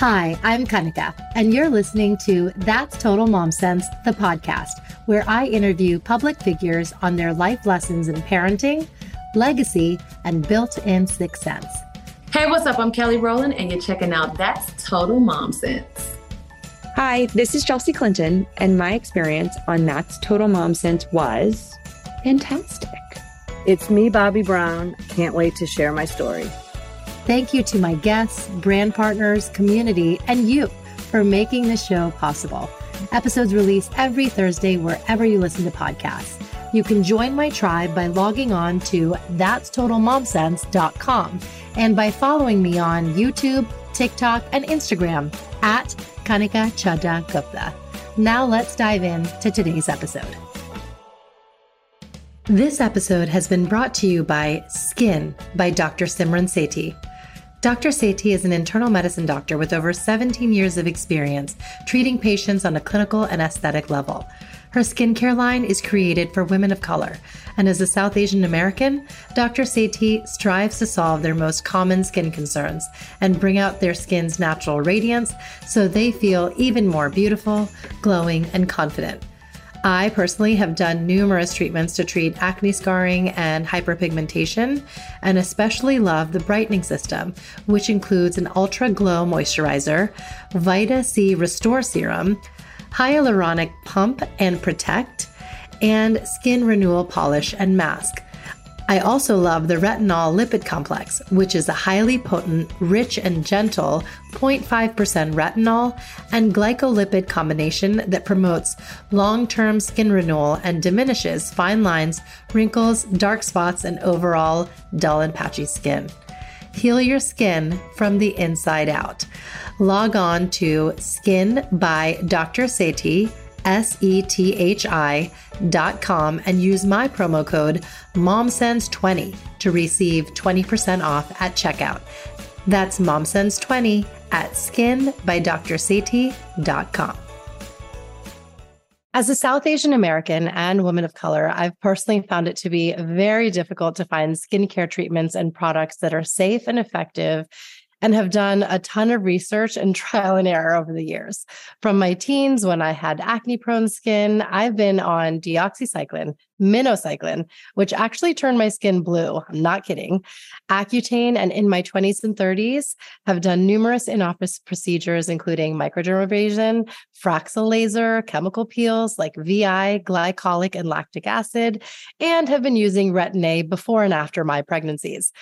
Hi, I'm Kanika, and you're listening to That's Total Mom Sense, the podcast, where I interview public figures on their life lessons in parenting, legacy, and built in sixth sense. Hey, what's up? I'm Kelly Rowland, and you're checking out That's Total Mom Sense. Hi, this is Chelsea Clinton, and my experience on That's Total Mom Sense was fantastic. It's me, Bobby Brown. Can't wait to share my story. Thank you to my guests, brand partners, community, and you for making the show possible. Episodes released every Thursday wherever you listen to podcasts. You can join my tribe by logging on to that'stotalmomsense.com and by following me on YouTube, TikTok, and Instagram at Kanika Chadda Gupta. Now let's dive in to today's episode. This episode has been brought to you by Skin by Dr. Simran Sethi. Dr. Sethi is an internal medicine doctor with over 17 years of experience treating patients on a clinical and aesthetic level. Her skincare line is created for women of color, and as a South Asian American, Dr. Sethi strives to solve their most common skin concerns and bring out their skin's natural radiance so they feel even more beautiful, glowing, and confident. I personally have done numerous treatments to treat acne scarring and hyperpigmentation, and especially love the brightening system, which includes an ultra glow moisturizer, Vita C Restore Serum, hyaluronic pump and protect, and skin renewal polish and mask. I also love the retinol lipid complex, which is a highly potent, rich, and gentle 0.5% retinol and glycolipid combination that promotes long term skin renewal and diminishes fine lines, wrinkles, dark spots, and overall dull and patchy skin. Heal your skin from the inside out. Log on to Skin by Dr. Sethi S E T H I dot com and use my promo code MOMSENSE20 to receive 20% off at checkout. That's MOMSENSE20 at skinbydrsethi.com. As a South Asian American and woman of color, I've personally found it to be very difficult to find skincare treatments and products that are safe and effective and have done a ton of research and trial and error over the years. From my teens, when I had acne prone skin, I've been on doxycycline, minocycline, which actually turned my skin blue. I'm not kidding. Accutane, and in my 20s and 30s, have done numerous in office procedures, including microdermabrasion, Fraxel laser, chemical peels like VI, glycolic, and lactic acid, and have been using Retin A before and after my pregnancies.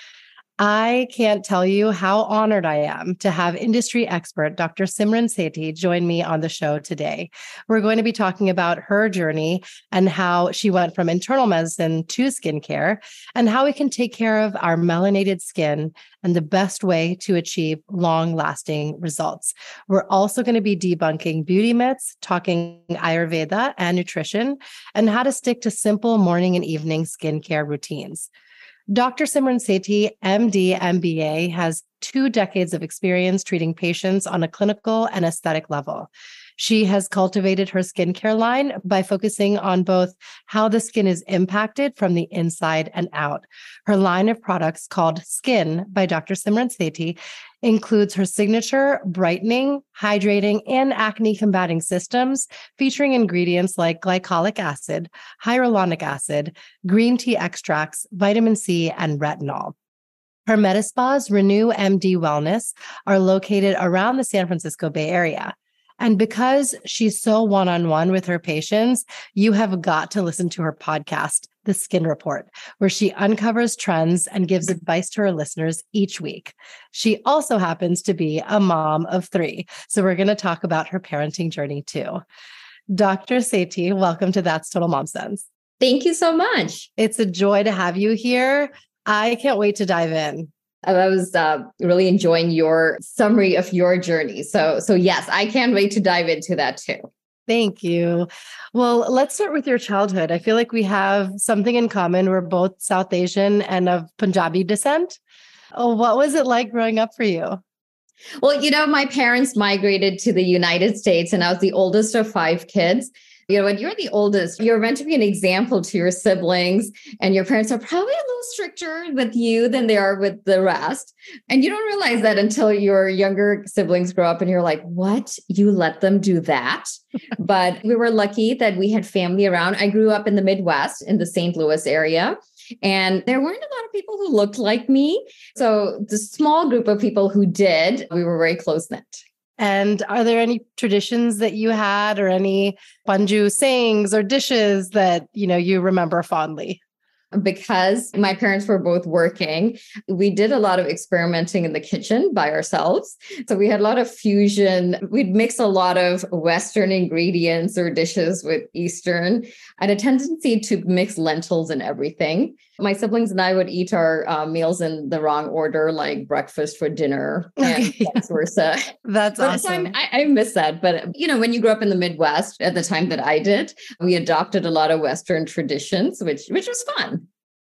I can't tell you how honored I am to have industry expert Dr. Simran Sethi join me on the show today. We're going to be talking about her journey and how she went from internal medicine to skincare and how we can take care of our melanated skin and the best way to achieve long lasting results. We're also going to be debunking beauty myths, talking Ayurveda and nutrition, and how to stick to simple morning and evening skincare routines. Dr. Simran Sethi, MD, MBA, has two decades of experience treating patients on a clinical and aesthetic level. She has cultivated her skincare line by focusing on both how the skin is impacted from the inside and out. Her line of products called Skin by Dr. Simran Sethi includes her signature brightening, hydrating, and acne combating systems featuring ingredients like glycolic acid, hyaluronic acid, green tea extracts, vitamin C, and retinol. Her Medispas Renew MD Wellness are located around the San Francisco Bay Area. And because she's so one on one with her patients, you have got to listen to her podcast, The Skin Report, where she uncovers trends and gives advice to her listeners each week. She also happens to be a mom of three. So we're going to talk about her parenting journey too. Dr. Sethi, welcome to That's Total Mom Sense. Thank you so much. It's a joy to have you here. I can't wait to dive in. I was uh, really enjoying your summary of your journey. So, so yes, I can't wait to dive into that too. Thank you. Well, let's start with your childhood. I feel like we have something in common. We're both South Asian and of Punjabi descent. Oh, what was it like growing up for you? Well, you know, my parents migrated to the United States and I was the oldest of five kids. You know, when you're the oldest, you're meant to be an example to your siblings, and your parents are probably a little stricter with you than they are with the rest. And you don't realize that until your younger siblings grow up and you're like, what? You let them do that? but we were lucky that we had family around. I grew up in the Midwest in the St. Louis area. And there weren't a lot of people who looked like me. So the small group of people who did, we were very close knit. And are there any traditions that you had or any Punjabi sayings or dishes that, you know, you remember fondly? because my parents were both working, we did a lot of experimenting in the kitchen by ourselves. So we had a lot of fusion. We'd mix a lot of Western ingredients or dishes with Eastern. I had a tendency to mix lentils and everything. My siblings and I would eat our uh, meals in the wrong order, like breakfast for dinner and vice versa. That's but awesome. I, I miss that. But, you know, when you grew up in the Midwest at the time that I did, we adopted a lot of Western traditions, which, which was fun.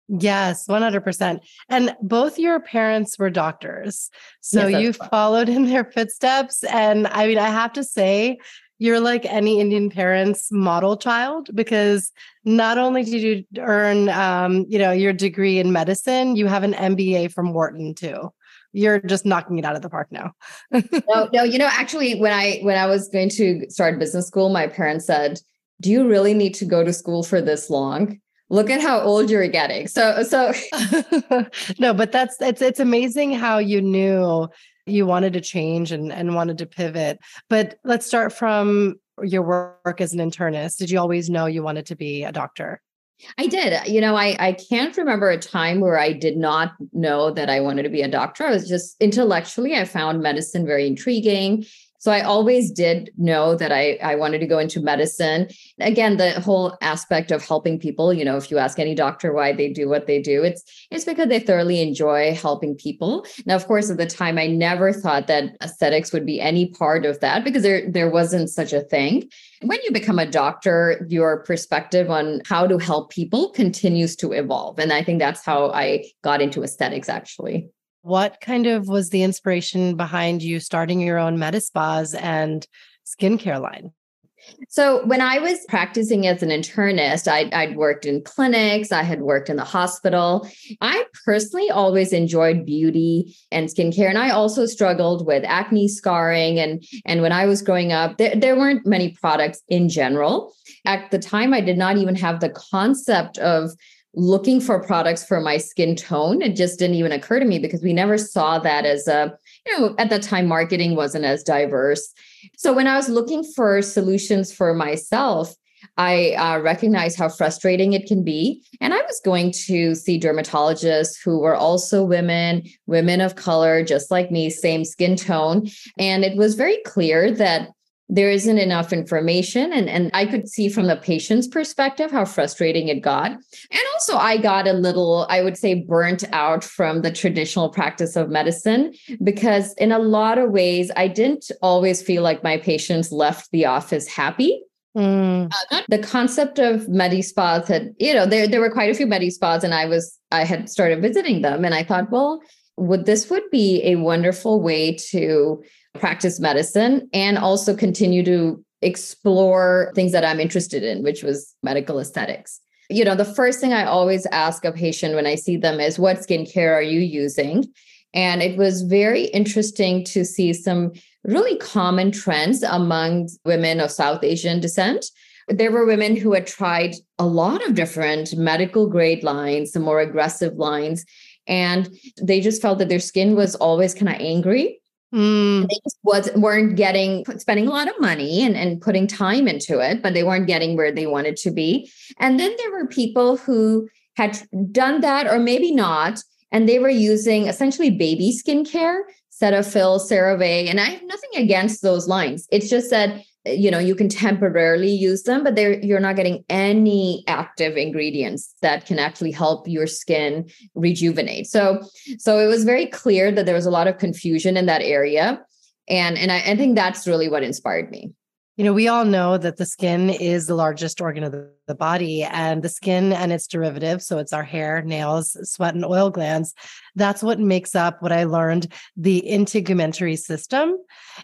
Yes, 100%. And both your parents were doctors. So Yes, you followed in their footsteps. And I mean, I have to say, you're like any Indian parent's model child because not only did you earn, um, you know, your degree in medicine, you have an MBA from Wharton too. You're just knocking it out of the park now. no, no, you know, actually, when I when I was going to start business school, my parents said, "Do you really need to go to school for this long? Look at how old you're getting." So, so no, but that's it's it's amazing how you knew you wanted to change and and wanted to pivot. But let's start from your work as an internist. Did you always know you wanted to be a doctor? I did. You know, I I can't remember a time where I did not know that I wanted to be a doctor. I was just intellectually, I found medicine very intriguing. So I always did know that I, I wanted to go into medicine. Again, the whole aspect of helping people, you know, if you ask any doctor why they do what they do, it's it's because they thoroughly enjoy helping people. Now, of course, at the time I never thought that aesthetics would be any part of that because there there wasn't such a thing. When you become a doctor, your perspective on how to help people continues to evolve. And I think that's how I got into aesthetics actually. What kind of was the inspiration behind you starting your own med spas and skincare line? So when I was practicing as an internist, I'd, I'd, worked in clinics, I had worked in the hospital. I personally always enjoyed beauty and skincare. And I also struggled with acne scarring. And, and when I was growing up, there, there weren't many products in general. At the time, I did not even have the concept of looking for products for my skin tone. It just didn't even occur to me because we never saw that as a, you know, at the time, marketing wasn't as diverse. So when I was looking for solutions for myself, I uh, recognized how frustrating it can be. And I was going to see dermatologists who were also women, women of color, just like me, same skin tone. And it was very clear that there isn't enough information. And, and i could see from the patient's perspective how frustrating it got. And also i got a little i would say burnt out from the traditional practice of medicine because in a lot of ways i didn't always feel like my patients left the office happy. Mm. uh, the concept of medi spas had you know there, there were quite a few medi spas and i was i had started visiting them and i thought well would this would be a wonderful way to practice medicine and also continue to explore things that I'm interested in, which was medical aesthetics. You know, the first thing I always ask a patient when I see them is, What skincare are you using? And it was very interesting to see some really common trends among women of South Asian descent. There were women who had tried a lot of different medical grade lines, some more aggressive lines, and they just felt that their skin was always kind of angry. Mm. they just was weren't getting spending a lot of money and, and putting time into it but they weren't getting where they wanted to be. And then there were people who had done that or maybe not and they were using essentially baby skincare cetaphil cerave and i have nothing against those lines. It's just that you know you can temporarily use them but they're you're not getting any active ingredients that can actually help your skin rejuvenate. So so it was very clear that there was a lot of confusion in that area. And and I, I think that's really what inspired me You know, we all know that the skin is the largest organ of the, body, and the skin and its derivatives, so it's our hair, nails, sweat, and oil glands. That's what makes up what I learned the integumentary system.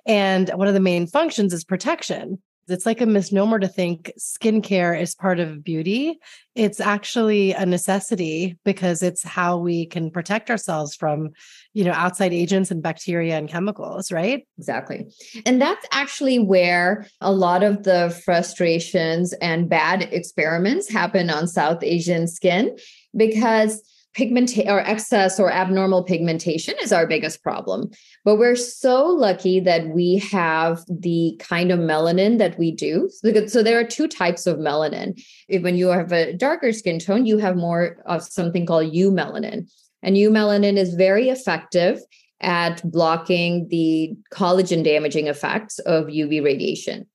And one of the main functions is protection. It's like a misnomer to think skincare is part of beauty. It's actually a necessity because it's how we can protect ourselves from, you know, outside agents and bacteria and chemicals, right? Exactly. And that's actually where a lot of the frustrations and bad experiments happen on South Asian skin because pigmentation or excess or abnormal pigmentation is our biggest problem. But we're so lucky that we have the kind of melanin that we do. So there are two types of melanin. When you have a darker skin tone, you have more of something called eumelanin. And eumelanin is very effective at blocking the collagen damaging effects of UV radiation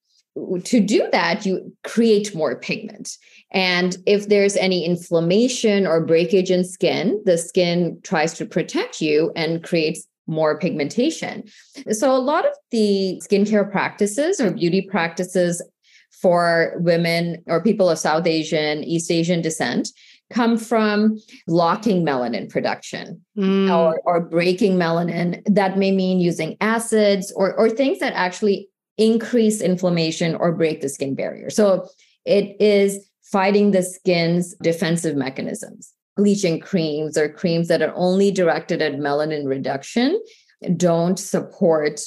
to do that, you create more pigment. And if there's any inflammation or breakage in skin, the skin tries to protect you and creates more pigmentation. So, a lot of the skincare practices or beauty practices for women or people of South Asian, East Asian descent come from blocking melanin production mm. or, or breaking melanin. That may mean using acids or, or things that actually increase inflammation or break the skin barrier. So it is fighting the skin's defensive mechanisms. Bleaching creams or creams that are only directed at melanin reduction don't support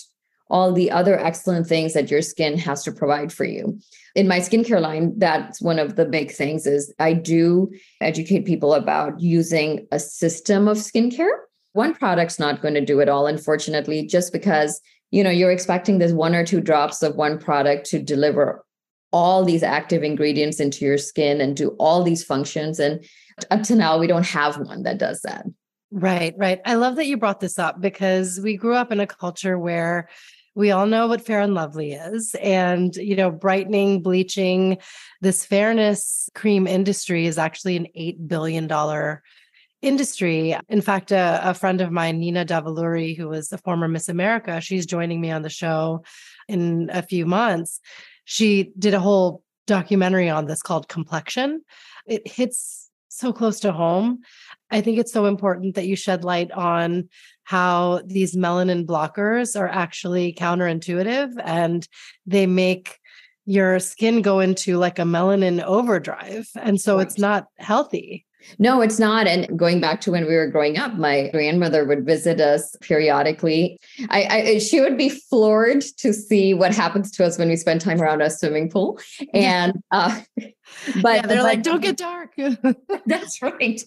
all the other excellent things that your skin has to provide for you. In my skincare line, that's one of the big things is I do educate people about using a system of skincare. One product's not going to do it all, unfortunately, just because you know you're expecting this one or two drops of one product to deliver all these active ingredients into your skin and do all these functions and up to now we don't have one that does that right right i love that you brought this up because we grew up in a culture where we all know what fair and lovely is and you know brightening bleaching this fairness cream industry is actually an 8 billion dollar industry. In fact, a, a friend of mine, Nina Davuluri, who was a former Miss America, she's joining me on the show in a few months. She did a whole documentary on this called Complexion. It hits so close to home. I think it's so important that you shed light on how these melanin blockers are actually counterintuitive and they make your skin go into like a melanin overdrive. And so right. it's not healthy. No, it's not. And going back to when we were growing up, my grandmother would visit us periodically. I, I she would be floored to see what happens to us when we spend time around a swimming pool. And uh, but yeah, they're but, like, don't get dark. that's right.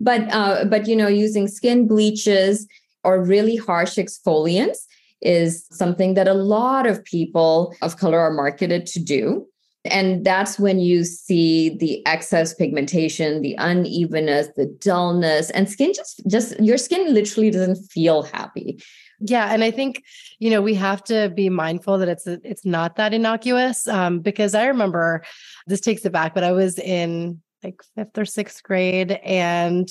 But uh, but you know, using skin bleaches or really harsh exfoliants is something that a lot of people of color are marketed to do. And that's when you see the excess pigmentation, the unevenness, the dullness, and skin just just your skin literally doesn't feel happy. Yeah, and I think you know we have to be mindful that it's it's not that innocuous um, because I remember this takes it back, but I was in like fifth or sixth grade and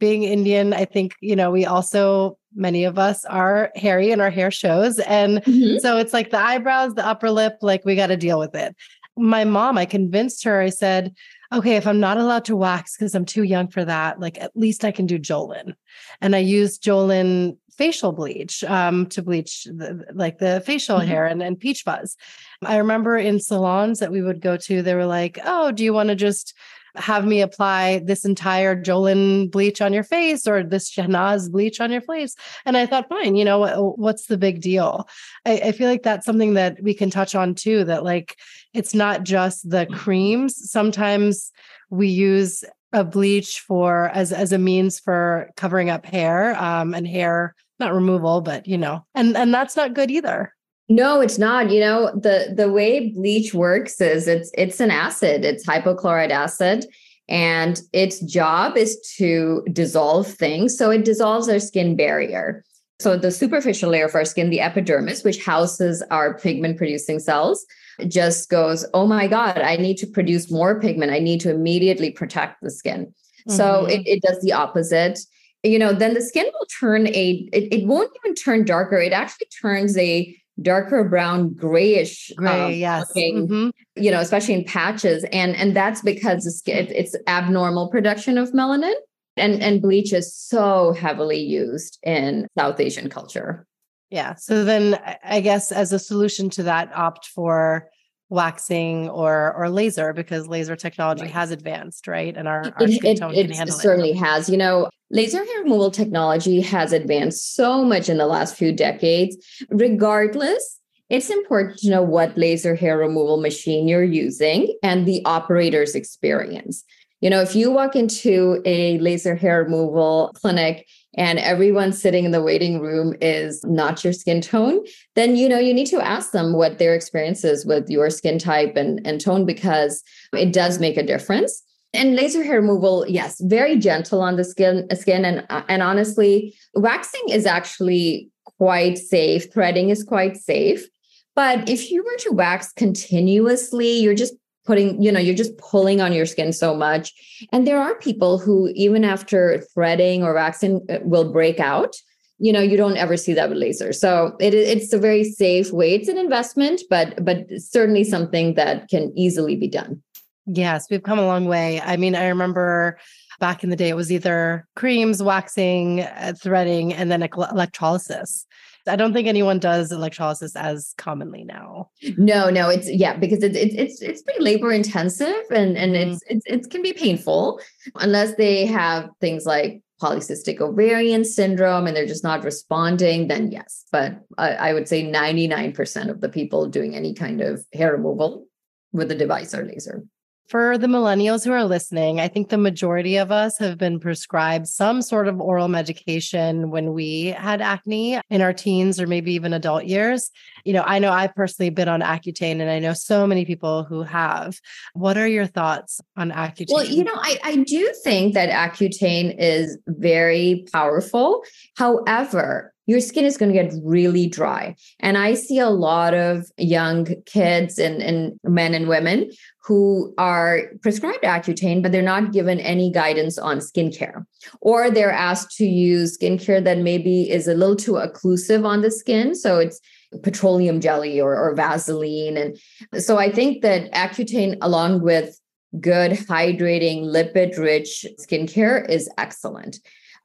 being Indian, I think, you know, we also, many of us are hairy and our hair shows. And mm-hmm. so it's like the eyebrows, the upper lip, like we got to deal with it my mom, I convinced her, I said, okay, if I'm not allowed to wax because I'm too young for that, like at least I can do Jolen. And I used Jolen facial bleach um, to bleach the, like the facial mm-hmm. hair and, and peach fuzz. I remember in salons that we would go to, they were like, oh, do you want to just have me apply this entire Jolen bleach on your face or this Shehnaz bleach on your face. And I thought, fine, you know, what, what's the big deal? I, I feel like that's something that we can touch on too, that like it's not just the creams. Sometimes we use a bleach for as as a means for covering up hair um and hair not removal but you know and and that's not good either no, it's not. You know, the the way bleach works is it's it's an acid, it's hypochlorite acid. And its job is to dissolve things. So it dissolves our skin barrier. So the superficial layer of our skin, the epidermis, which houses our pigment producing cells, just goes, oh my God, I need to produce more pigment. I need to immediately protect the skin. Mm-hmm. So it, it does the opposite. You know, then the skin will turn a, it, it won't even turn darker. It actually turns a darker brown grayish gray um, yes. looking, mm-hmm. you know especially in patches. And and that's because it's, it's abnormal production of melanin. And and bleach is so heavily used in south asian culture. Yeah. So then i guess as a solution to that opt for waxing or or laser because laser technology right. has advanced, right? And our, our it, skin tone it, can handle it. it. certainly has. You know, laser hair removal technology has advanced so much in the last few decades. Regardless, it's important to know what laser hair removal machine you're using and the operator's experience. You know, if you walk into a laser hair removal clinic and everyone sitting in the waiting room is not your skin tone, then you know you need to ask them what their experience is with your skin type and, and tone because it does make a difference. And laser hair removal, yes, very gentle on the skin, skin, and and honestly, waxing is actually quite safe. Threading is quite safe. But if you were to wax continuously, you're just putting, you know, you're just pulling on your skin so much. And there are people who, even after threading or waxing, uh, will break out. You know, you don't ever see that with laser. So it, it's a very safe way. It's an investment, but but certainly something that can easily be done. Yes, we've come a long way. I mean, I remember back in the day, it was either creams, waxing, uh, threading, and then electrolysis. I don't think anyone does electrolysis as commonly now. No, no, it's yeah, because it's it's it's, it's pretty labor intensive and and mm-hmm. it's, it's it can be painful unless they have things like polycystic ovarian syndrome and they're just not responding, then yes. But I, I would say 99% of the people doing any kind of hair removal with a device or laser for the millennials who are listening, I think the majority of us have been prescribed some sort of oral medication when we had acne in our teens or maybe even adult years. You know, I know I've personally been on Accutane and I know so many people who have. What are your thoughts on Accutane? Well, you know, I, I do think that Accutane is very powerful. However, your skin is going to get really dry. And I see a lot of young kids and, and men and women who are prescribed Accutane, but they're not given any guidance on skincare. Or they're asked to use skincare that maybe is a little too occlusive on the skin. So it's petroleum jelly or, or Vaseline. And so I think that Accutane, along with good hydrating lipid rich skincare is excellent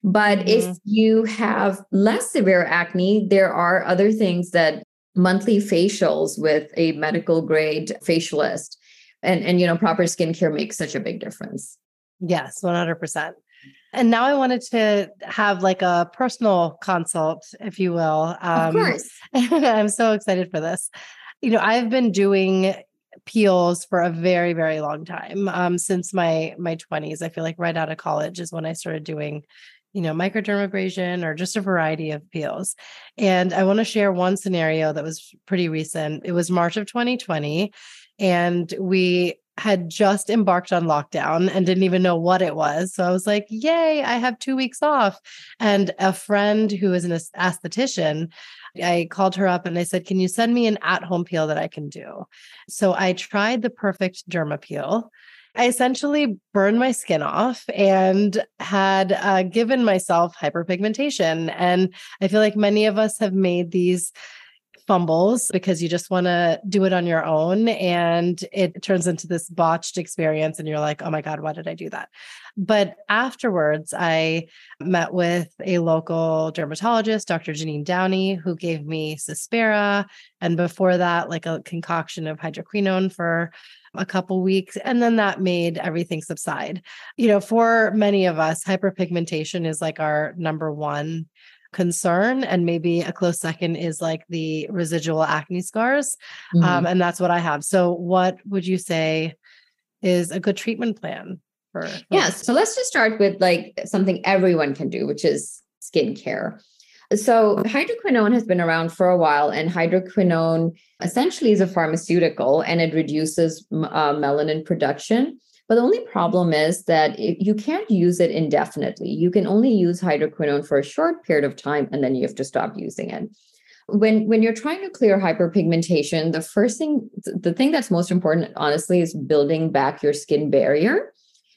but mm-hmm. if you have less severe acne, there are other things that monthly facials with a medical grade facialist and, and you know, proper skincare makes such a big difference. Yes, 100%. And now I wanted to have like a personal consult, if you will. Um, of course. I'm so excited for this. You know, I've been doing peels for a very very long time um, since my my 20s i feel like right out of college is when i started doing you know, microdermabrasion or just a variety of peels. And I want to share one scenario that was pretty recent. It was March of 2020, and we had just embarked on lockdown and didn't even know what it was. So I was like, yay, I have two weeks off. And a friend who is an esthetician, I called her up and I said, Can you send me an at home peel that I can do? So I tried the perfect derma peel I essentially burned my skin off and had uh, given myself hyperpigmentation. And I feel like many of us have made these fumbles because you just want to do it on your own and it turns into this botched experience and you're like oh my god why did i do that? But afterwards i met with a local dermatologist dr janine downey who gave me Cyspera and before that like a concoction of hydroquinone for a couple weeks and then that made everything subside. You know for many of us hyperpigmentation is like our number one concern and maybe a close second is like the residual acne scars um, mm-hmm. um, and that's what i have so what would you say is a good treatment plan for yes so let's just start with like something everyone can do which is skincare so, hydroquinone has been around for a while, and hydroquinone essentially is a pharmaceutical and it reduces uh, melanin production. But the only problem is that it, you can't use it indefinitely. You can only use hydroquinone for a short period of time and then you have to stop using it. When when you're trying to clear hyperpigmentation, the first thing the thing that's most important honestly is building back your skin barrier.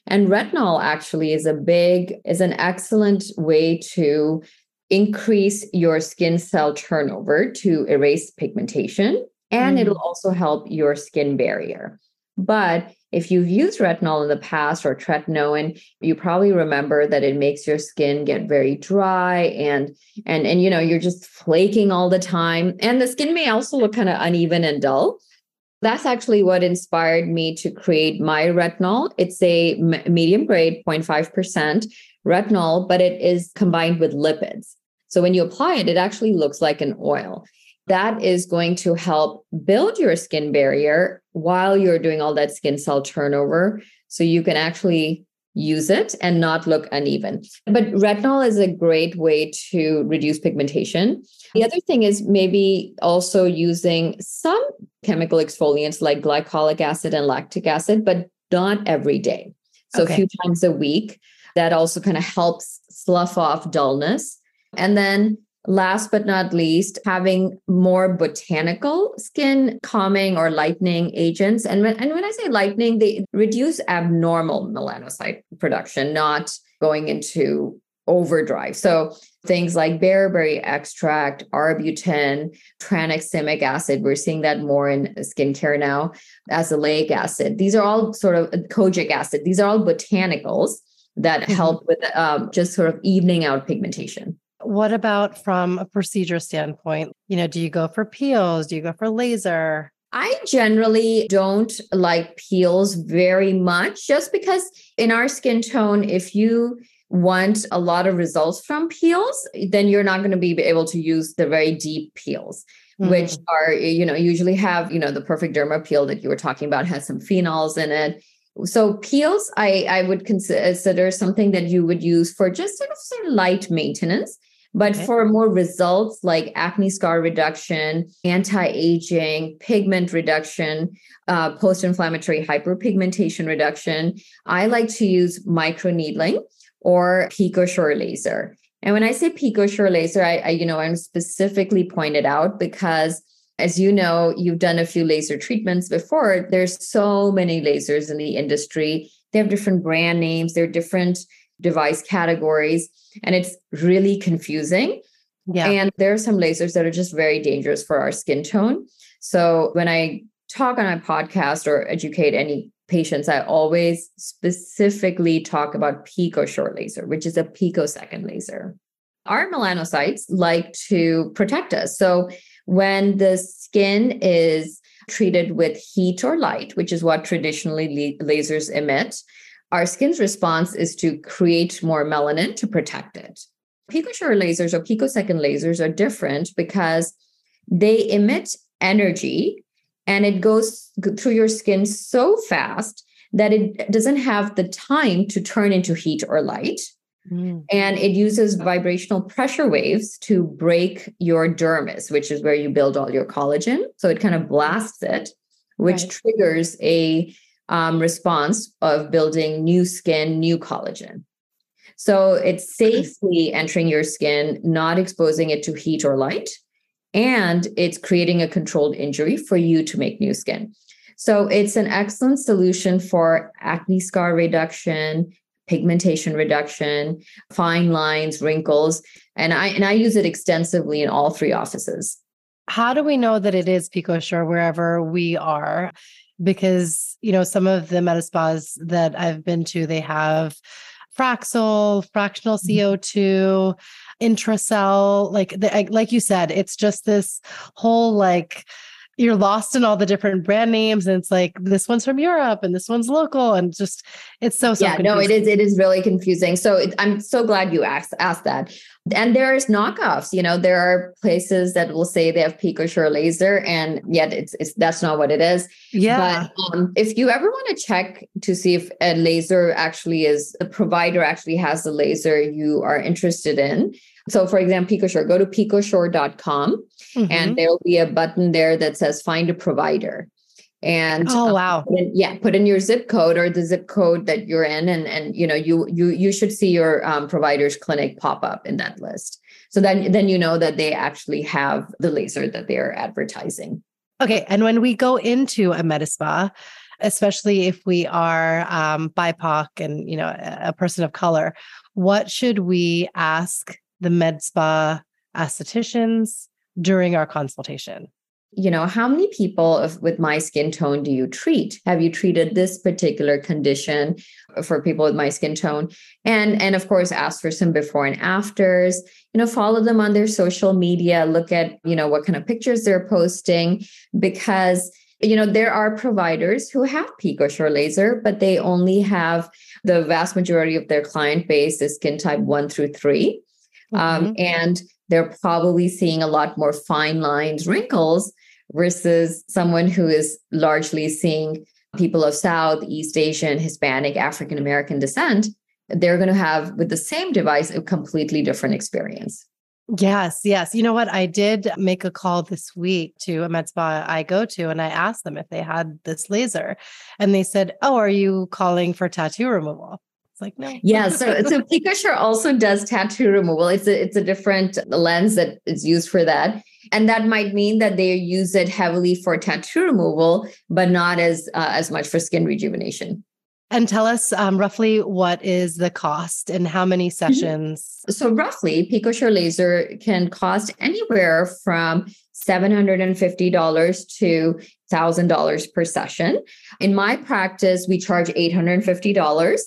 And retinol actually is a big is an excellent way to increase your skin cell turnover to erase pigmentation, and mm. it'll also help your skin barrier. But if you've used retinol in the past or tretinoin, you probably remember that it makes your skin get very dry and and and you know you're just flaking all the time. And the skin may also look kind of uneven and dull. That's actually what inspired me to create my retinol. It's a medium grade, 0.5% retinol, but it is combined with lipids. So when you apply it, it actually looks like an oil. That is going to help build your skin barrier while you're doing all that skin cell turnover. So you can actually use it and not look uneven. But retinol is a great way to reduce pigmentation. The other thing is maybe also using some chemical exfoliants like glycolic acid and lactic acid, but not every day. So okay. a few times a week. That also kind of helps slough off dullness. And then last but not least, having more botanical skin calming or lightening agents. And when, and when I say lightening, they reduce abnormal melanocyte production, not going into overdrive. So things like bearberry extract, arbutin, tranexamic acid, we're seeing that more in skincare now, azelaic acid. These are all sort of kojic acid. These are all botanicals that mm-hmm. help with um, just sort of evening out pigmentation. What about from a procedure standpoint? You know, do you go for peels? Do you go for laser? I generally don't like peels very much just because in our skin tone, if you want a lot of results from peels, then you're not going to be able to use the very deep peels. Mm-hmm. Which are, you know, usually have, you know, the perfect derma peel that you were talking about has some phenols in it so peels i i would consider something that you would use for just sort of, sort of light maintenance but okay. for more results like acne scar reduction, anti aging, pigment reduction, uh, post inflammatory hyperpigmentation reduction, I like to use microneedling or PicoSure laser. And when I say PicoSure laser, I, I, you know, I'm specifically pointed out because as you know, you've done a few laser treatments before. There's so many lasers in the industry. They have different brand names, they're different device categories and it's really confusing. Yeah. And there are some lasers that are just very dangerous for our skin tone. So when I talk on my podcast or educate any patients, I always specifically talk about PicoSure laser, which is a picosecond laser. Our melanocytes like to protect us. So when the skin is treated with heat or light, which is what traditionally lasers emit, our skin's response is to create more melanin to protect it. PicoSure lasers or picosecond lasers are different because they emit energy and it goes through your skin so fast that it doesn't have the time to turn into heat or light. Mm. And it uses vibrational pressure waves to break your dermis, which is where you build all your collagen. So it kind of blasts it, which right. triggers a um, response of building new skin, new collagen. So it's safely entering your skin, not exposing it to heat or light, and it's creating a controlled injury for you to make new skin. So it's an excellent solution for acne scar reduction, pigmentation reduction, fine lines, wrinkles, and I and I use it extensively in all three offices. How do we know that it is PicoSure wherever we are? Because you know some of the med spas that I've been to they have Fraxel, fractional CO2, mm-hmm. Intracel, like the, like you said, it's just this whole like you're lost in all the different brand names and it's like this one's from Europe and this one's local and just it's so so yeah confusing. no it is it is really confusing. So it, I'm so glad you asked asked that. And there's knockoffs you know there are places that will say they have Pico PicoSure laser and yet it's, it's that's not what it is. Yeah. But um, if you ever want to check to see if a laser actually is the provider actually has the laser you are interested in so, for example, PicoSure, go to picosure.com mm-hmm. and there'll be a button there that says find a provider. And oh wow, put in, yeah, put in your zip code or the zip code that you're in, and and you know you you you should see your um, provider's clinic pop up in that list. So then then you know that they actually have the laser that they're advertising. Okay, and when we go into a med spa, especially if we are um, BIPOC and you know a person of color, what should we ask the med spa estheticians during our consultation? You know, how many people with my skin tone do you treat? Have you treated this particular condition for people with my skin tone? And and of course, ask for some before and afters. You know, follow them on their social media. Look at you know what kind of pictures they're posting because you know, there are providers who have PicoSure laser, but they only have the vast majority of their client base is skin type one through 3 um, mm-hmm. um, and they're probably seeing a lot more fine lines, wrinkles versus someone who is largely seeing people of South, East Asian, Hispanic, African American descent. They're going to have, with the same device, a completely different experience. Yes, yes. You know what? I did make a call this week to a med spa I go to, and I asked them if they had this laser, and they said, "Oh, are you calling for tattoo removal?" It's like no. Yeah, so so PicoSure also does tattoo removal. It's a it's a different lens that is used for that, and that might mean that they use it heavily for tattoo removal, but not as uh, as much for skin rejuvenation. And tell us um, roughly what is the cost and how many mm-hmm. sessions? So, roughly, PicoSure laser can cost anywhere from $750 to $1,000 per session. In my practice, we charge $850.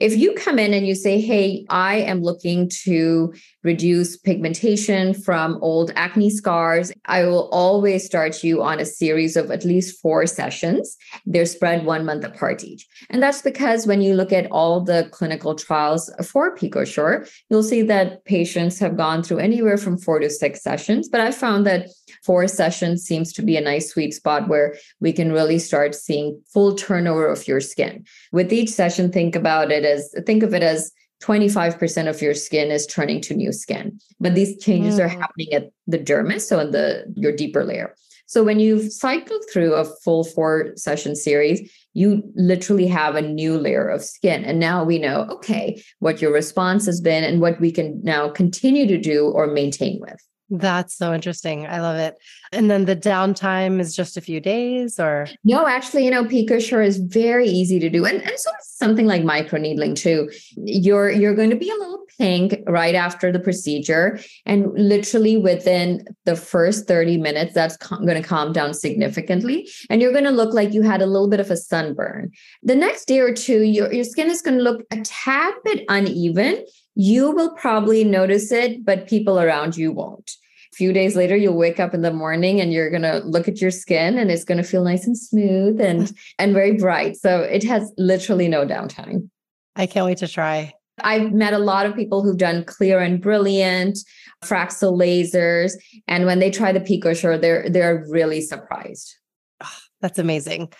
If you come in and you say, Hey, I am looking to reduce pigmentation from old acne scars, I will always start you on a series of at least four sessions. They're spread one month apart each. And that's because when you look at all the clinical trials for PicoSure, you'll see that patients have gone through anywhere from four to six sessions. But I found that four sessions seems to be a nice sweet spot where we can really start seeing full turnover of your skin. With each session, think about it as think of it as 25% of your skin is turning to new skin. But these changes mm. are happening at the dermis, so in the your deeper layer. So when you've cycled through a full four session series, you literally have a new layer of skin. And now we know, okay, what your response has been and what we can now continue to do or maintain with. That's so interesting. I love it. And then the downtime is just a few days or no, actually, you know, PicoSure is very easy to do. And, and something like microneedling too. You're you're going to be a little pink right after the procedure. And literally within the first 30 minutes, that's com- going to calm down significantly. And you're going to look like you had a little bit of a sunburn. The next day or two, your, your skin is going to look a tad bit uneven you will probably notice it, but people around you won't. A few days later, you'll wake up in the morning and you're going to look at your skin and it's going to feel nice and smooth and, mm. and very bright. So it has literally no downtime. I can't wait to try. I've met a lot of people who've done clear and brilliant, Fraxel lasers, and when they try the PicoSure, they're they're really surprised. Oh, that's amazing.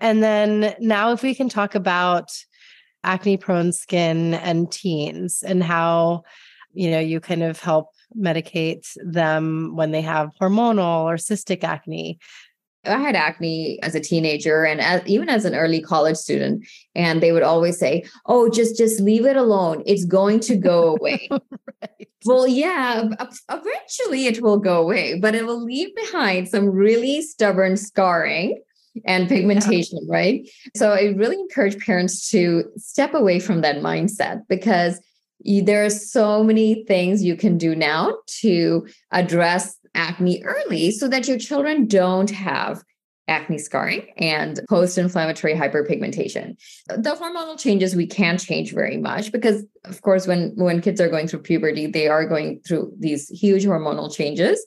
And then now, if we can talk about acne prone skin and teens and how you know you kind of help medicate them when they have hormonal or cystic acne I had acne as a teenager and as, even as an early college student, and they would always say, "Oh, just just leave it alone. It's going to go away." right. Well, yeah, eventually it will go away, but it will leave behind some really stubborn scarring and pigmentation, yeah. right? So I really encourage parents to step away from that mindset because there are so many things you can do now to address acne early so that your children don't have acne scarring and post-inflammatory hyperpigmentation. The hormonal changes we can't change very much because of course when when kids are going through puberty they are going through these huge hormonal changes.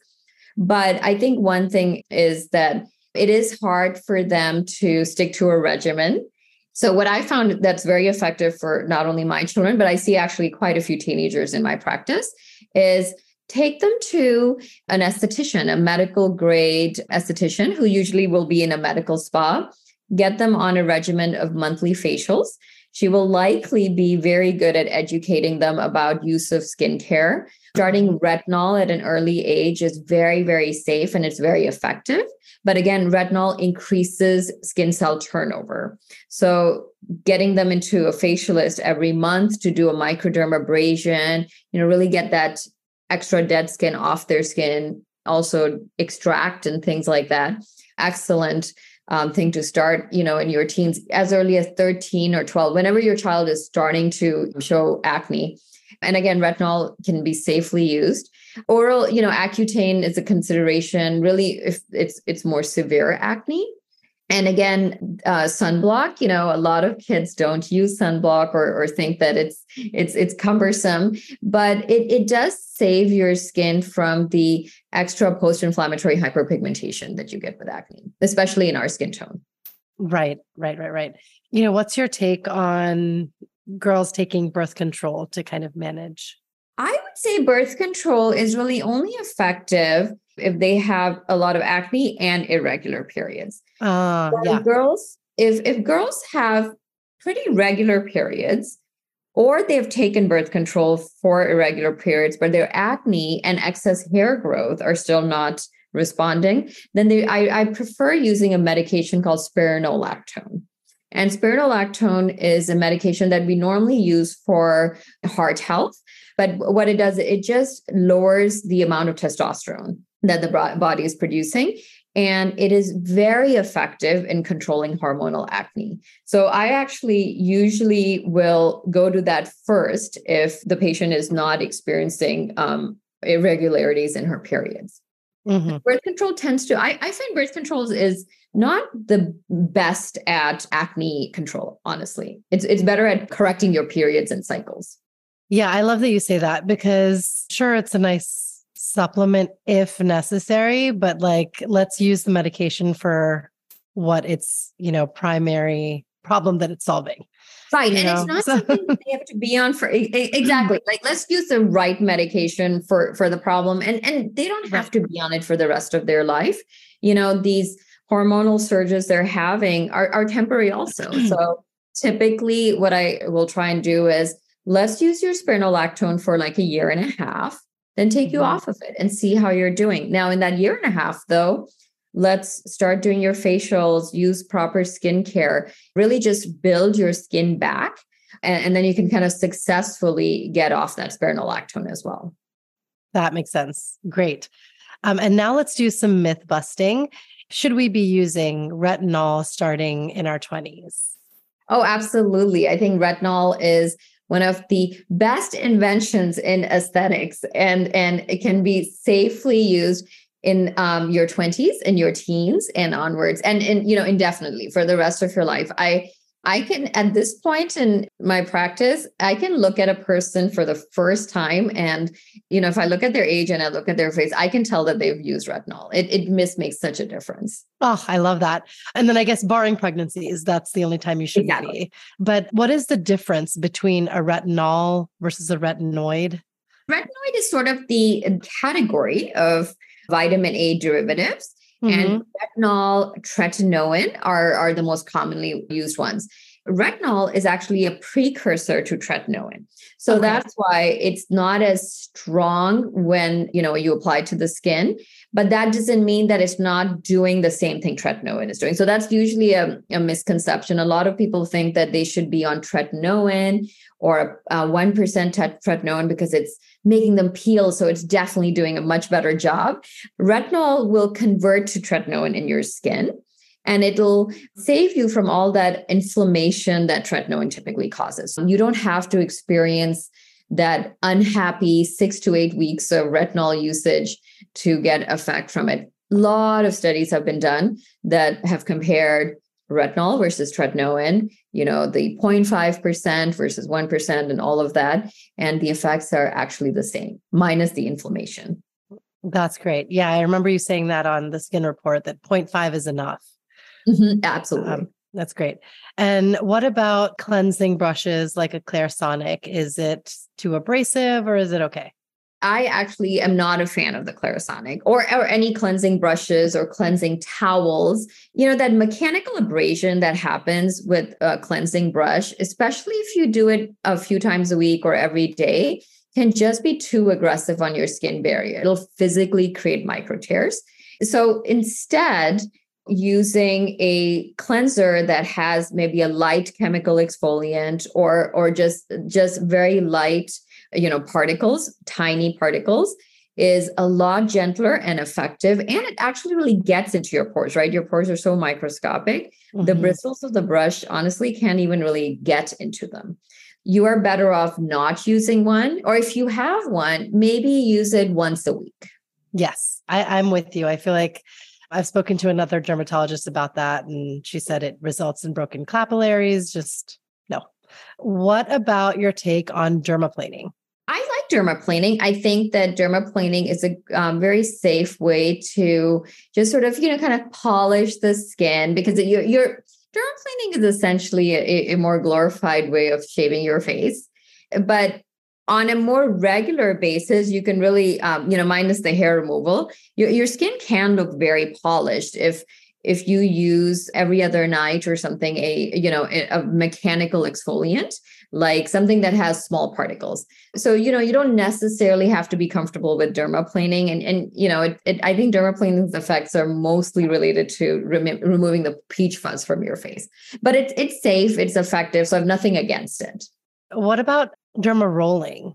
But I think one thing is that it is hard for them to stick to a regimen. So, what I found that's very effective for not only my children, but I see actually quite a few teenagers in my practice is take them to an esthetician, a medical grade esthetician who usually will be in a medical spa, get them on a regimen of monthly facials. She will likely be very good at educating them about use of skincare. Starting retinol at an early age is very, very safe and it's very effective. But again, retinol increases skin cell turnover. So getting them into a facialist every month to do a microdermabrasion, you know, really get that extra dead skin off their skin, also extract and things like that. Excellent um, thing to start, you know, in your teens as early as 13 or 12, whenever your child is starting to show acne. And again, retinol can be safely used. Oral, you know, Accutane is a consideration really if it's it's more severe acne. And again uh, sunblock you know a lot of kids don't use sunblock or, or think that it's it's it's cumbersome but it, it does save your skin from the extra post-inflammatory hyperpigmentation that you get with acne especially in our skin tone. Right right right right. You know what's your take on girls taking birth control to kind of manage? I would say birth control is really only effective if they have a lot of acne and irregular periods. Uh, yeah. Girls, if if girls have pretty regular periods, or they've taken birth control for irregular periods, but their acne and excess hair growth are still not responding, then they, I, I prefer using a medication called spironolactone. And spironolactone is a medication that we normally use for heart health. But what it does, it just lowers the amount of testosterone that the body is producing. And it is very effective in controlling hormonal acne. So I actually usually will go to that first if the patient is not experiencing um, irregularities in her periods. Mm-hmm. Birth control tends to, I, I find birth controls is not the best at acne control, honestly. It's it's better at correcting your periods and cycles. Yeah, I love that you say that because sure it's a nice supplement if necessary, but like let's use the medication for what its, you know, primary problem that it's solving. Right. And know? it's not something they have to be on for exactly. Like let's use the right medication for for the problem and and they don't have to be on it for the rest of their life. You know, these hormonal surges they're having are, are temporary also. so typically what I will try and do is let's use your spironolactone for like a year and a half then take you mm-hmm. off of it and see how you're doing. Now, in that year and a half, though, let's start doing your facials, use proper skincare, really just build your skin back. And, and then you can kind of successfully get off that spironolactone as well. That makes sense. Great. Um, and now let's do some myth busting. Should we be using retinol starting in our 20s? Oh, absolutely. I think retinol is one of the best inventions in aesthetics and and it can be safely used in um, your 20s in your teens and onwards and and you know indefinitely for the rest of your life. I I can, at this point in my practice, I can look at a person for the first time. And, you know, if I look at their age and I look at their face, I can tell that they've used retinol. It, it makes such a difference. Oh, I love that. And then I guess barring pregnancies, that's the only time you should exactly. be. But what is the difference between a retinol versus a retinoid? Retinoid is sort of the category of vitamin A derivatives. Mm-hmm. And retinol, tretinoin are, are the most commonly used ones. Retinol is actually a precursor to tretinoin. So okay. that's why it's not as strong when, you know, you apply to the skin, but that doesn't mean that it's not doing the same thing tretinoin is doing. So that's usually a, a misconception. A lot of people think that they should be on tretinoin or uh, 1% tretinoin because it's making them peel. So it's definitely doing a much better job. Retinol will convert to tretinoin in your skin and it'll save you from all that inflammation that tretinoin typically causes. You don't have to experience that unhappy six to eight weeks of retinol usage to get effect from it. A lot of studies have been done that have compared retinol versus tretinoin, you know, the 0.5% versus 1% and all of that. And the effects are actually the same, minus the inflammation. That's great. Yeah, I remember you saying that on the skin report that 0.5 is enough. Mm-hmm, absolutely. Um, that's great. And what about cleansing brushes like a Clarisonic? Is it too abrasive or is it okay? I actually am not a fan of the Clarisonic or, or any cleansing brushes or cleansing towels. You know, that mechanical abrasion that happens with a cleansing brush, especially if you do it a few times a week or every day, can just be too aggressive on your skin barrier. It'll physically create micro tears. So instead, using a cleanser that has maybe a light chemical exfoliant or or just just very light you know, particles, tiny particles, is a lot gentler and effective. And it actually really gets into your pores, right? Your pores are so microscopic. Mm-hmm. The bristles of the brush honestly can't even really get into them. You are better off not using one, or if you have one, maybe use it once a week. Yes, I, I'm with you. I feel like I've spoken to another dermatologist about that, and she said it results in broken capillaries. Just no. What about your take on dermaplaning? Dermaplaning. I think that dermaplaning is a um, very safe way to just sort of, you know, kind of polish the skin because you're, you're dermaplaning is essentially a, a more glorified way of shaving your face. But on a more regular basis, you can really, um, you know, minus the hair removal, your, your skin can look very polished if if you use every other night or something a you know a mechanical exfoliant like something that has small particles. So, you know, you don't necessarily have to be comfortable with dermaplaning. And, and you know, it, it, I think dermaplaning's effects are mostly related to rem- removing the peach fuzz from your face. But it's, it's safe, it's effective. So I have nothing against it. What about derma rolling?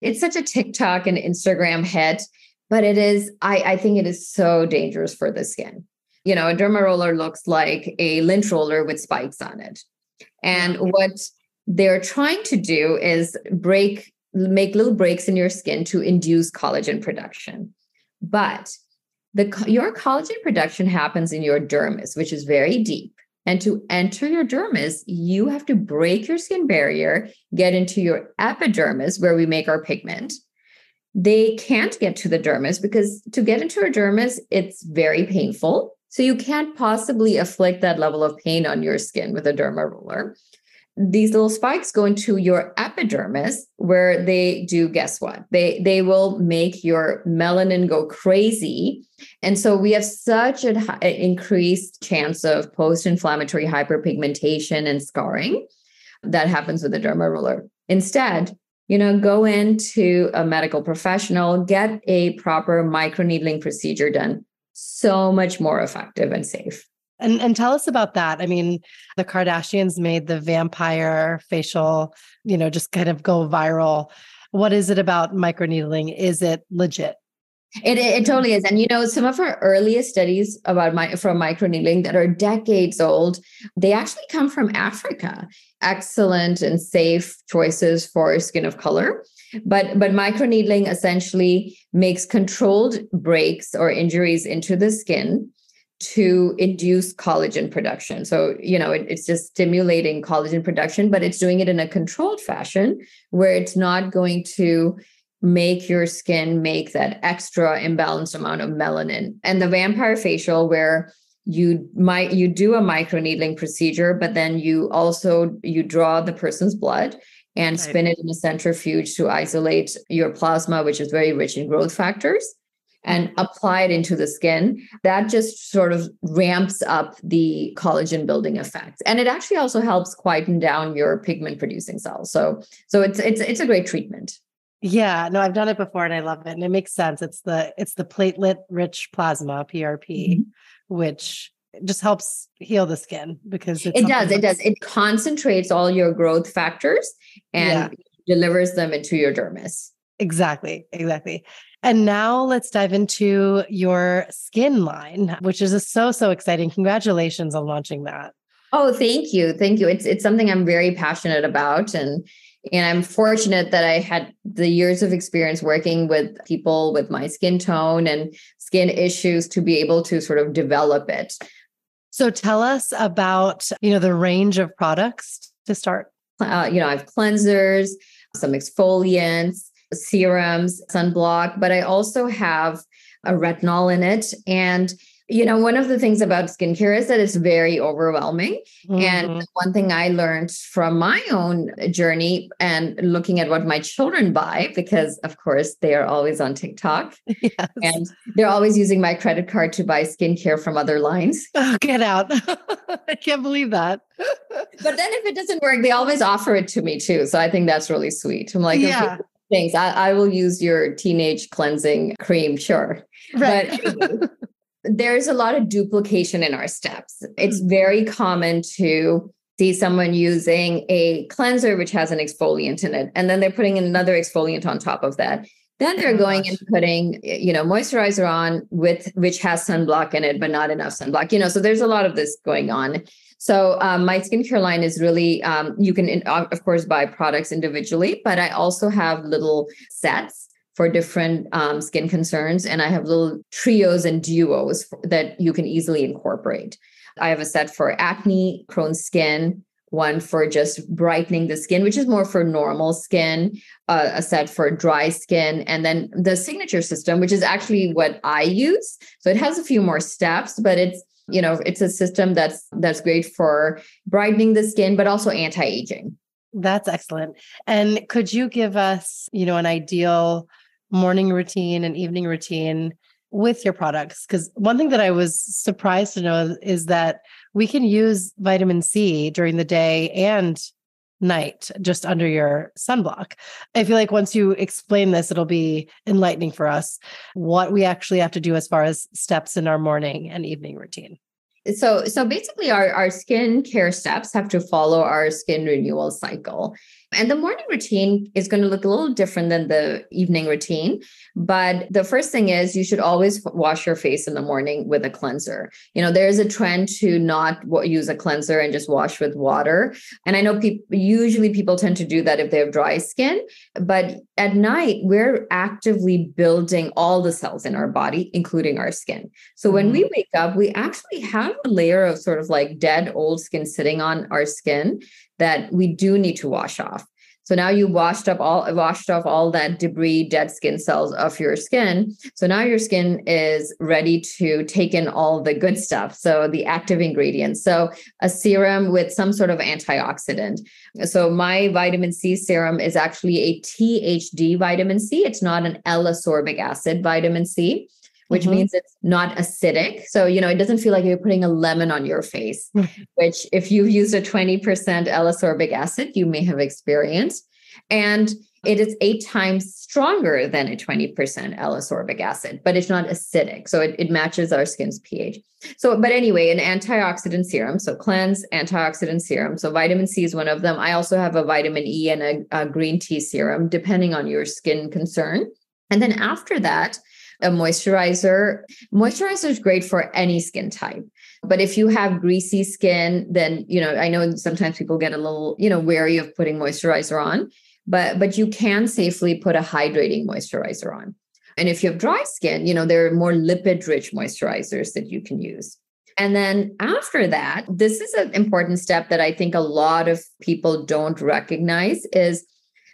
It's such a TikTok and Instagram hit, but it is, I, I think it is so dangerous for the skin. You know, a derma roller looks like a lint roller with spikes on it. And what they're trying to do is break make little breaks in your skin to induce collagen production. But the your collagen production happens in your dermis which is very deep. And to enter your dermis you have to break your skin barrier get into your epidermis where we make our pigment. They can't get to the dermis because to get into a dermis it's very painful. So you can't possibly afflict that level of pain on your skin with a derma roller these little spikes go into your epidermis where they do guess what? They they will make your melanin go crazy. And so we have such an increased chance of post-inflammatory hyperpigmentation and scarring that happens with the derma roller instead you know go into a medical professional get a proper microneedling procedure done. So much more effective and safe and and tell us about that. I mean, the Kardashians made the vampire facial, you know, just kind of go viral. What is it about microneedling? Is it legit? It, it, totally is. And you know, some of our earliest studies about my from microneedling that are decades old, they actually come from Africa. Excellent and safe choices for skin of color. But but microneedling essentially makes controlled breaks or injuries into the skin to induce collagen production. So, you know, it, it's just stimulating collagen production, but it's doing it in a controlled fashion where it's not going to make your skin make that extra imbalanced amount of melanin. And the vampire facial, where you might you do a microneedling procedure, but then you also you draw the person's blood and right. spin it in a centrifuge to isolate your plasma, which is very rich in growth factors and apply it into the skin, that just sort of ramps up the collagen building effect. And it actually also helps quieten down your pigment producing cells. So so it's it's it's a great treatment. Yeah, no, I've done it before and I love it. And it makes sense. It's the it's the platelet rich plasma, PRP, mm-hmm. which just helps heal the skin because it does. It does. It concentrates all your growth factors and yeah. delivers them into your dermis. Exactly. Exactly. And now let's dive into your skin line, which is so, so exciting. Congratulations on launching that. Oh, thank you. Thank you. It's it's something I'm very passionate about and and I'm fortunate that I had the years of experience working with people with my skin tone and skin issues to be able to sort of develop it. So tell us about, you know, the range of products to start. Uh, you know, I have cleansers, some exfoliants, serums, sunblock, but I also have a retinol in it. And you know, one of the things about skincare is that it's very overwhelming. Mm-hmm. And one thing I learned from my own journey and looking at what my children buy, because of course they are always on TikTok yes. and they're always using my credit card to buy skincare from other lines. Oh, get out. I can't believe that. but then if it doesn't work, they always offer it to me too. So I think that's really sweet. I'm like, yeah. Okay, Thanks. I, I will use your teenage cleansing cream, sure. Right. But there's a lot of duplication in our steps. It's mm-hmm. very common to see someone using a cleanser which has an exfoliant in it, and then they're putting another exfoliant on top of that. Then they're oh going and putting, you know, moisturizer on with which has sunblock in it, but not enough sunblock. You know, so there's a lot of this going on. So um, my skincare line is really um, you can of course buy products individually, but I also have little sets for different um, skin concerns. And I have little trios and duos that you can easily incorporate. I have a set for acne, Crohn's skin, one for just brightening the skin, which is more for normal skin, uh, a set for dry skin, and then the signature system, which is actually what I use. So it has a few more steps, but it's you know it's a system that's that's great for brightening the skin, but also anti-aging. That's excellent. And could you give us, you know, an ideal morning routine and evening routine with your products? Because one thing that I was surprised to know is that we can use vitamin C during the day and night just under your sunblock. I feel like once you explain this, it'll be enlightening for us what we actually have to do as far as steps in our morning and evening routine so so basically our, our skin care steps have to follow our skin renewal cycle and the morning routine is going to look a little different than the evening routine. But the first thing is you should always wash your face in the morning with a cleanser. You know, there's a trend to not use a cleanser and just wash with water. And I know people usually people tend to do that if they have dry skin. But at night, we're actively building all the cells in our body, including our skin. So when we mm-hmm. wake up, we actually have a layer of sort of like dead old skin sitting on our skin that we do need to wash off. So now you washed up all washed off all that debris, dead skin cells of your skin. So now your skin is ready to take in all the good stuff. So the active ingredients. So a serum with some sort of antioxidant. So my vitamin C serum is actually a THD vitamin C. It's not an L-ascorbic acid vitamin C which mm-hmm. means it's not acidic. So, you know, it doesn't feel like you're putting a lemon on your face, which if you've used a 20% L-ascorbic acid, you may have experienced. And it is eight times stronger than a 20% L-ascorbic acid, but it's not acidic. So it, it matches our skin's pH. So, but anyway, an antioxidant serum. So cleanse, antioxidant serum. So vitamin C is one of them. I also have a vitamin E and a, a green tea serum, depending on your skin concern. And then after that, a moisturizer. Moisturizer is great for any skin type. But if you have greasy skin, then, you know, I know sometimes people get a little, you know, wary of putting moisturizer on, but but you can safely put a hydrating moisturizer on. And if you have dry skin, you know, there are more lipid rich moisturizers that you can use. And then after that, this is an important step that I think a lot of people don't recognize is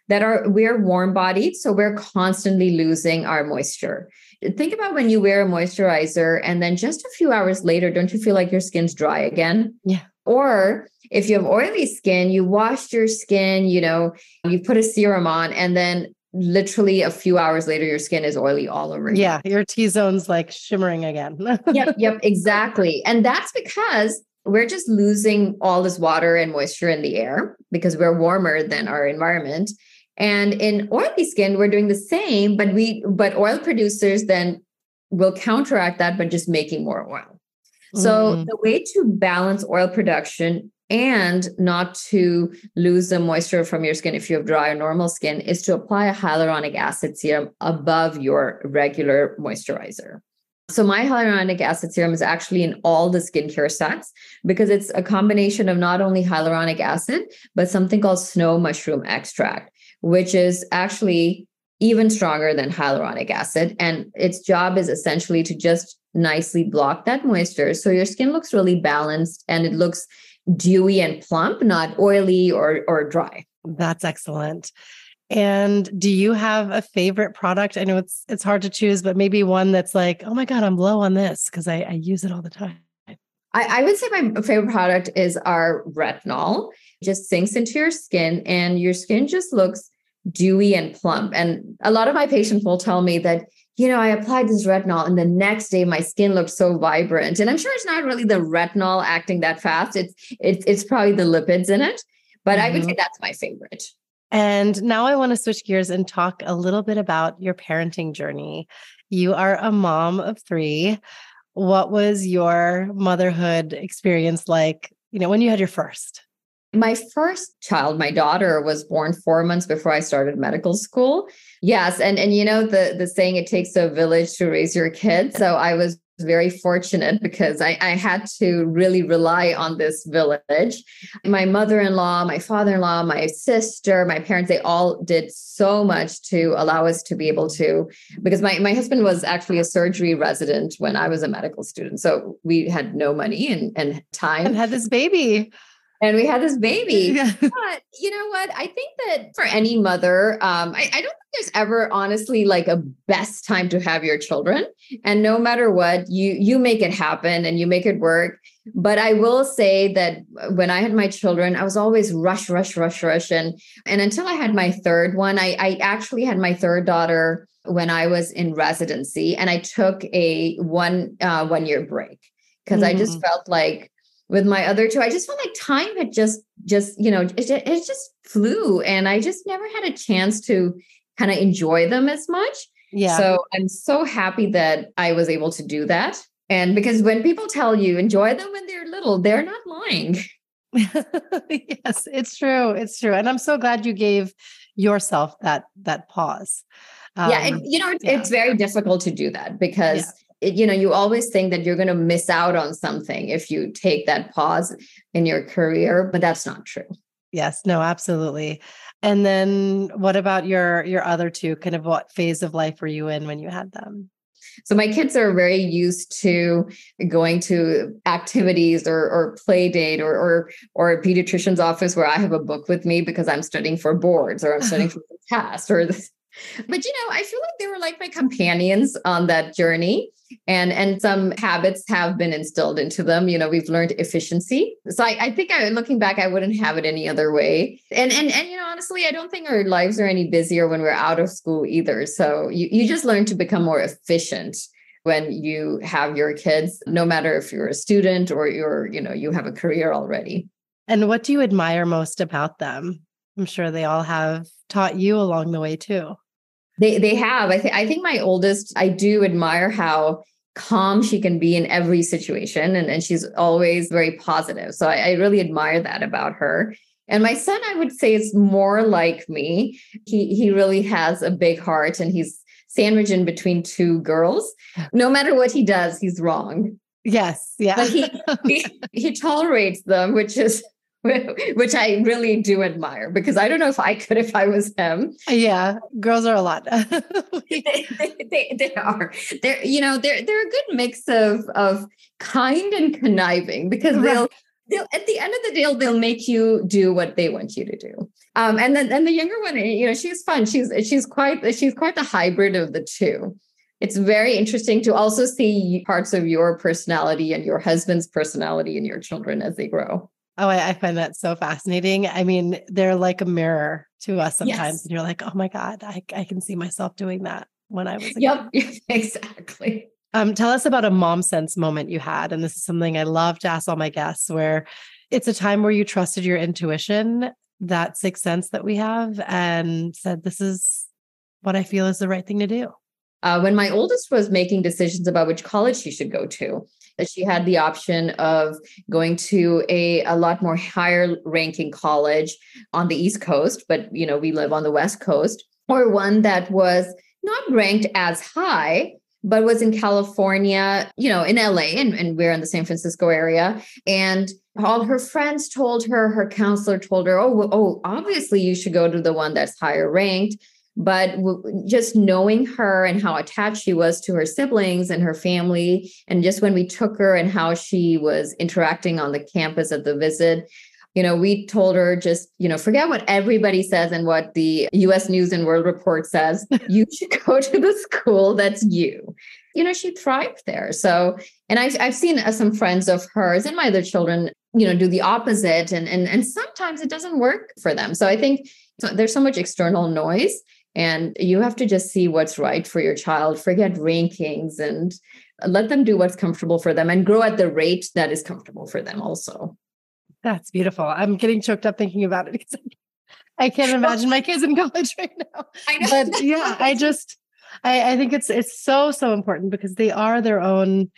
that our we're warm bodied so we're constantly losing our moisture think about when you wear a moisturizer and then just a few hours later, don't you feel like your skin's dry again? Yeah. Or if you have oily skin, you washed your skin, you know, you put a serum on, and then literally a few hours later, your skin is oily all over. Again. Yeah. Your T zone's like shimmering again. yep. Yep. Exactly. And that's because we're just losing all this water and moisture in the air because we're warmer than our environment. And in oily skin, we're doing the same, but we but oil producers then will counteract that by just making more oil. So mm. the way to balance oil production and not to lose the moisture from your skin if you have dry or normal skin is to apply a hyaluronic acid serum above your regular moisturizer. So my hyaluronic acid serum is actually in all the skincare sets because it's a combination of not only hyaluronic acid, but something called snow mushroom extract which is actually even stronger than hyaluronic acid. And its job is essentially to just nicely block that moisture. So your skin looks really balanced and it looks dewy and plump, not oily or, or dry. That's excellent. And do you have a favorite product? I know it's it's hard to choose, but maybe one that's like, oh my God, I'm low on this because I, I use it all the time. I, I would say my favorite product is our retinol. It just sinks into your skin and your skin just looks dewy and plump. And a lot of my patients will tell me that, you know, I applied this retinol and the next day my skin looks so vibrant. And I'm sure it's not really the retinol acting that fast. It's it's it's probably the lipids in it. But mm-hmm. I would say mm-hmm. that's my favorite. And now I want to switch gears and talk a little bit about your parenting journey. You are a mom of three. What was your motherhood experience like, you know, when you had your first? My first child, my daughter, was born four months before I started medical school. Yes, and and you know the the saying it takes a village to raise your kids. So I was very fortunate because I, I had to really rely on this village. My mother in law, my father in law, my sister, my parents, they all did so much to allow us to be able to, because my, my husband was actually a surgery resident when I was a medical student. So we had no money and, and time. And had this baby and we had this baby. Yeah. But you know what? I think that for any mother, um, I, I, don't think there's ever honestly like a best time to have your children. And no matter what, you you make it happen and you make it work. But I will say that when I had my children, I was always rush, rush, rush, rush. And, and until I had my third one, I, I actually had my third daughter when I was in residency and I took a one uh, one year break because mm. I just mm. felt like with my other two. I just felt like time had just just you know it, it just flew and i just never had a chance to kind of enjoy them as much. Yeah. So i'm so happy that i was able to do that. And because when people tell you enjoy them when they're little they're not lying. Yes it's true it's true and i'm so glad you gave yourself that that pause. Um, yeah and you know it's, yeah. it's very difficult to do that because yeah you know you always think that you're going to miss out on something if you take that pause in your career but that's not true. Yes no absolutely. And then what about your your other two? Kind of what phase of life were you in when you had them? So my kids are very used to going to activities or, or play date or, or or a pediatrician's office where I have a book with me because I'm studying for boards or I'm studying for the test or this. But you know, I feel like they were like my companions on that journey and and some habits have been instilled into them. You know we've learned efficiency. So i, I think I, looking back i wouldn't have it any other way. And and and you know honestly i don't think our lives are any busier when we're out of school either. So you, you just learn to become more efficient when you have your kids no matter if you're a student or you're you know you have a career already. And what do you admire most about them? I'm sure they all have taught you along the way too they they have. I think I think my oldest, I do admire how calm she can be in every situation. And, and she's always very positive. So I, I really admire that about her. And my son, I would say, is more like me. He he really has a big heart and he's sandwiched in between two girls. No matter what he does, he's wrong. Yes. Yeah. But he, he, he tolerates them, which is which I really do admire because I don't know if I could if I was him. Yeah, girls are a lot. they, they, they, are. They're you know they're they're a good mix of of kind and conniving because they'll. They'll, at the end of the day, they'll make you do what they want you to do. Um, and then, and the younger one, you know, she's fun. She's she's quite she's quite the hybrid of the two it's very interesting to also see parts of your personality and your husband's personality in your children as they grow. Oh, I, I, find that so fascinating. I mean, they're like a mirror to us sometimes. Yes. And you're like, oh my God, I, I can see myself doing that when I was. yep, exactly. Um, tell us about a mom sense moment you had. And this is something I love to ask all my guests where it's a time where you trusted your intuition, that sixth sense that we have, and said, this is what I feel is the right thing to do. Uh, when my oldest was making decisions about which college she should go to, that she had the option of going to a, a lot more higher ranking college on the East Coast, but you know, we live on the West Coast, or one that was not ranked as high, but was in California, you know, in LA, and, and we're in the San Francisco area. And all her friends told her, her counselor told her, oh, oh, obviously you should go to the one that's higher ranked but w- just knowing her and how attached she was to her siblings and her family and just when we took her and how she was interacting on the campus at the visit you know we told her just you know forget what everybody says and what the us news and world report says. You should go to the school that's you. You know she thrived there. So and i've, I've seen uh, some friends of hers and my other children you know do the opposite and and and sometimes it doesn't work for them. So i think so there's so much external noise and you have to just see what's right for your child, forget rankings and let them do what's comfortable for them and grow at the rate that is comfortable for them also. That's beautiful. I'm getting choked up thinking about it because I can't imagine my kids in college right now. But yeah, I just I, I think it's it's so, so important because they are their own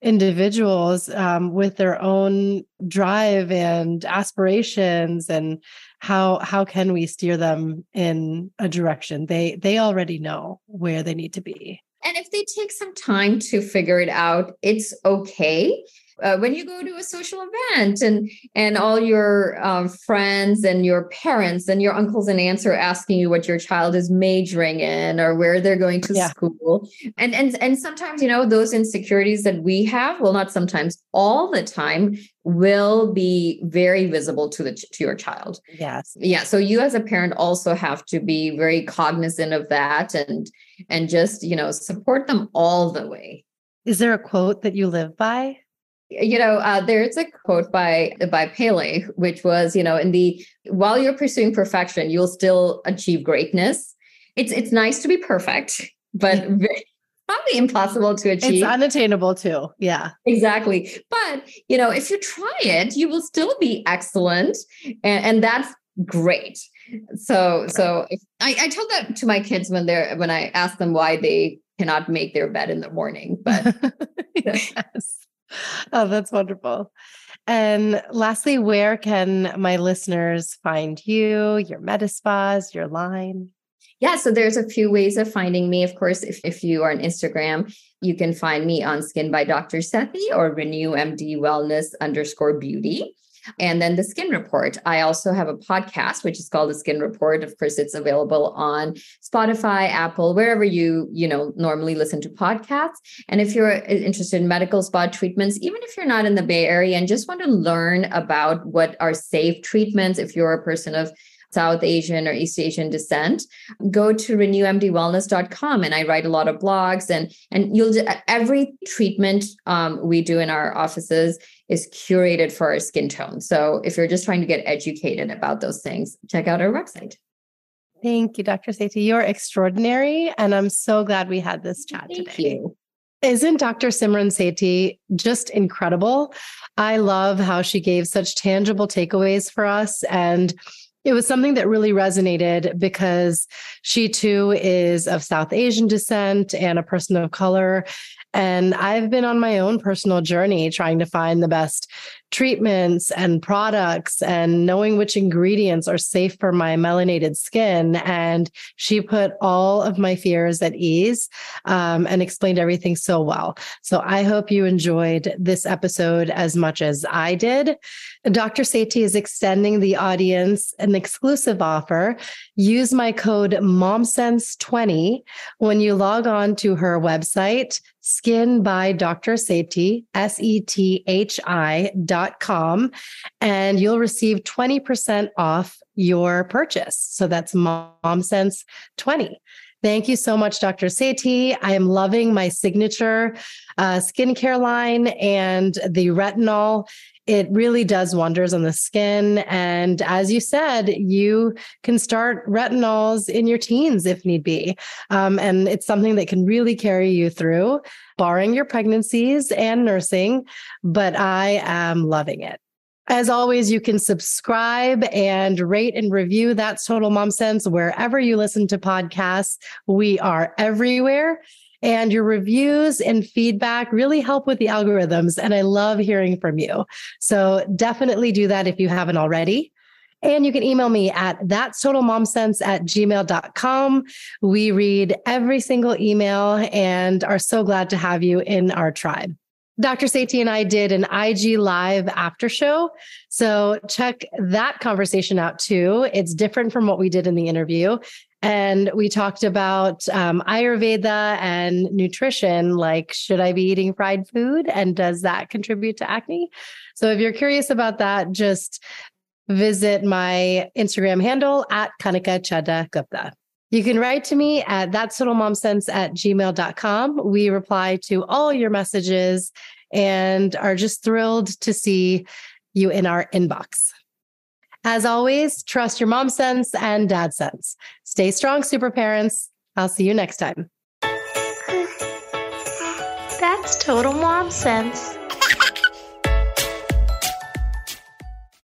individuals um, with their own drive and aspirations and how how can we steer them in a direction? They they already know where they need to be. And if they take some time to figure it out, it's okay uh, when you go to a social event and and all your um, friends and your parents and your uncles and aunts are asking you what your child is majoring in or where they're going to yeah. school. And and and sometimes you know those insecurities that we have well not sometimes all the time will be very visible to the to your child. Yes. Yeah so you as a parent also have to be very cognizant of that and and just you know support them all the way. Is there a quote that you live by you know uh, there's a quote by by Pelé which was you know in the while you're pursuing perfection you'll still achieve greatness. It's it's nice to be perfect but very, probably impossible to achieve. it's unattainable too yeah. Exactly. But you know if you try it you will still be excellent and, and that's great. So so if, I, I tell that to my kids when they're when i ask them why they cannot make their bed in the morning but yes oh, that's wonderful. And lastly, where can my listeners find you, your Medispas, your line? Yeah, so there's a few ways of finding me. Of course, if, if you are on Instagram, you can find me on Skin by Dr. Sethi or Renew MD Wellness underscore beauty. And then the Skin Report. I also have a podcast which is called the Skin Report. Of course, it's available on Spotify, Apple, wherever you, you know, normally listen to podcasts. And if you're interested in medical spa treatments, even if you're not in the Bay Area and just want to learn about what are safe treatments, if you're a person of South Asian or East Asian descent, go to renewmdwellness.com and I write a lot of blogs and and you'll every treatment um, we do in our offices is curated for our skin tone. So if you're just trying to get educated about those things, check out our website. Thank you, Dr. Sethi. You're extraordinary. And I'm so glad we had this chat today. Thank today. You. Isn't Dr. Simran Sethi just incredible? I love how she gave such tangible takeaways for us. And it was something that really resonated because she too is of South Asian descent and a person of color. And I've been on my own personal journey trying to find the best treatments and products and knowing which ingredients are safe for my melanated skin. And she put all of my fears at ease um, and explained everything so well. So I hope you enjoyed this episode as much as I did. Dr. Sethi is extending the audience an exclusive offer. Use my code MOMSENSE20 when you log on to her website, Skin by Dr. Sethi, S E T H I dot com, and you'll receive 20% off your purchase. So that's Mom Sense 20. Thank you so much, Dr. Sethi. I am loving my signature uh, skincare line and the retinol it really does wonders on the skin. And as you said, you can start retinols in your teens if need be. Um, and it's something that can really carry you through, barring your pregnancies and nursing. But I am loving it. As always, you can subscribe and rate and review That's Total Mom Sense wherever you listen to podcasts. We are everywhere. And your reviews and feedback really help with the algorithms. And I love hearing from you. So definitely do that if you haven't already. And you can email me at that's totalmomsense at gmail.com. We read every single email and are so glad to have you in our tribe. Dr. Sethi and I did an IG live after show. So check that conversation out too. It's different from what we did in the interview. And we talked about um, Ayurveda and nutrition, like should I be eating fried food? And does that contribute to acne? So if you're curious about that, just visit my Instagram handle at Kanika Chadda Gupta. You can write to me at that's total mom sense at gmail.com. We reply to all your messages and are just thrilled to see you in our inbox. As always, trust your mom sense and dad sense. Stay strong, super parents. I'll see you next time. That's total mom sense.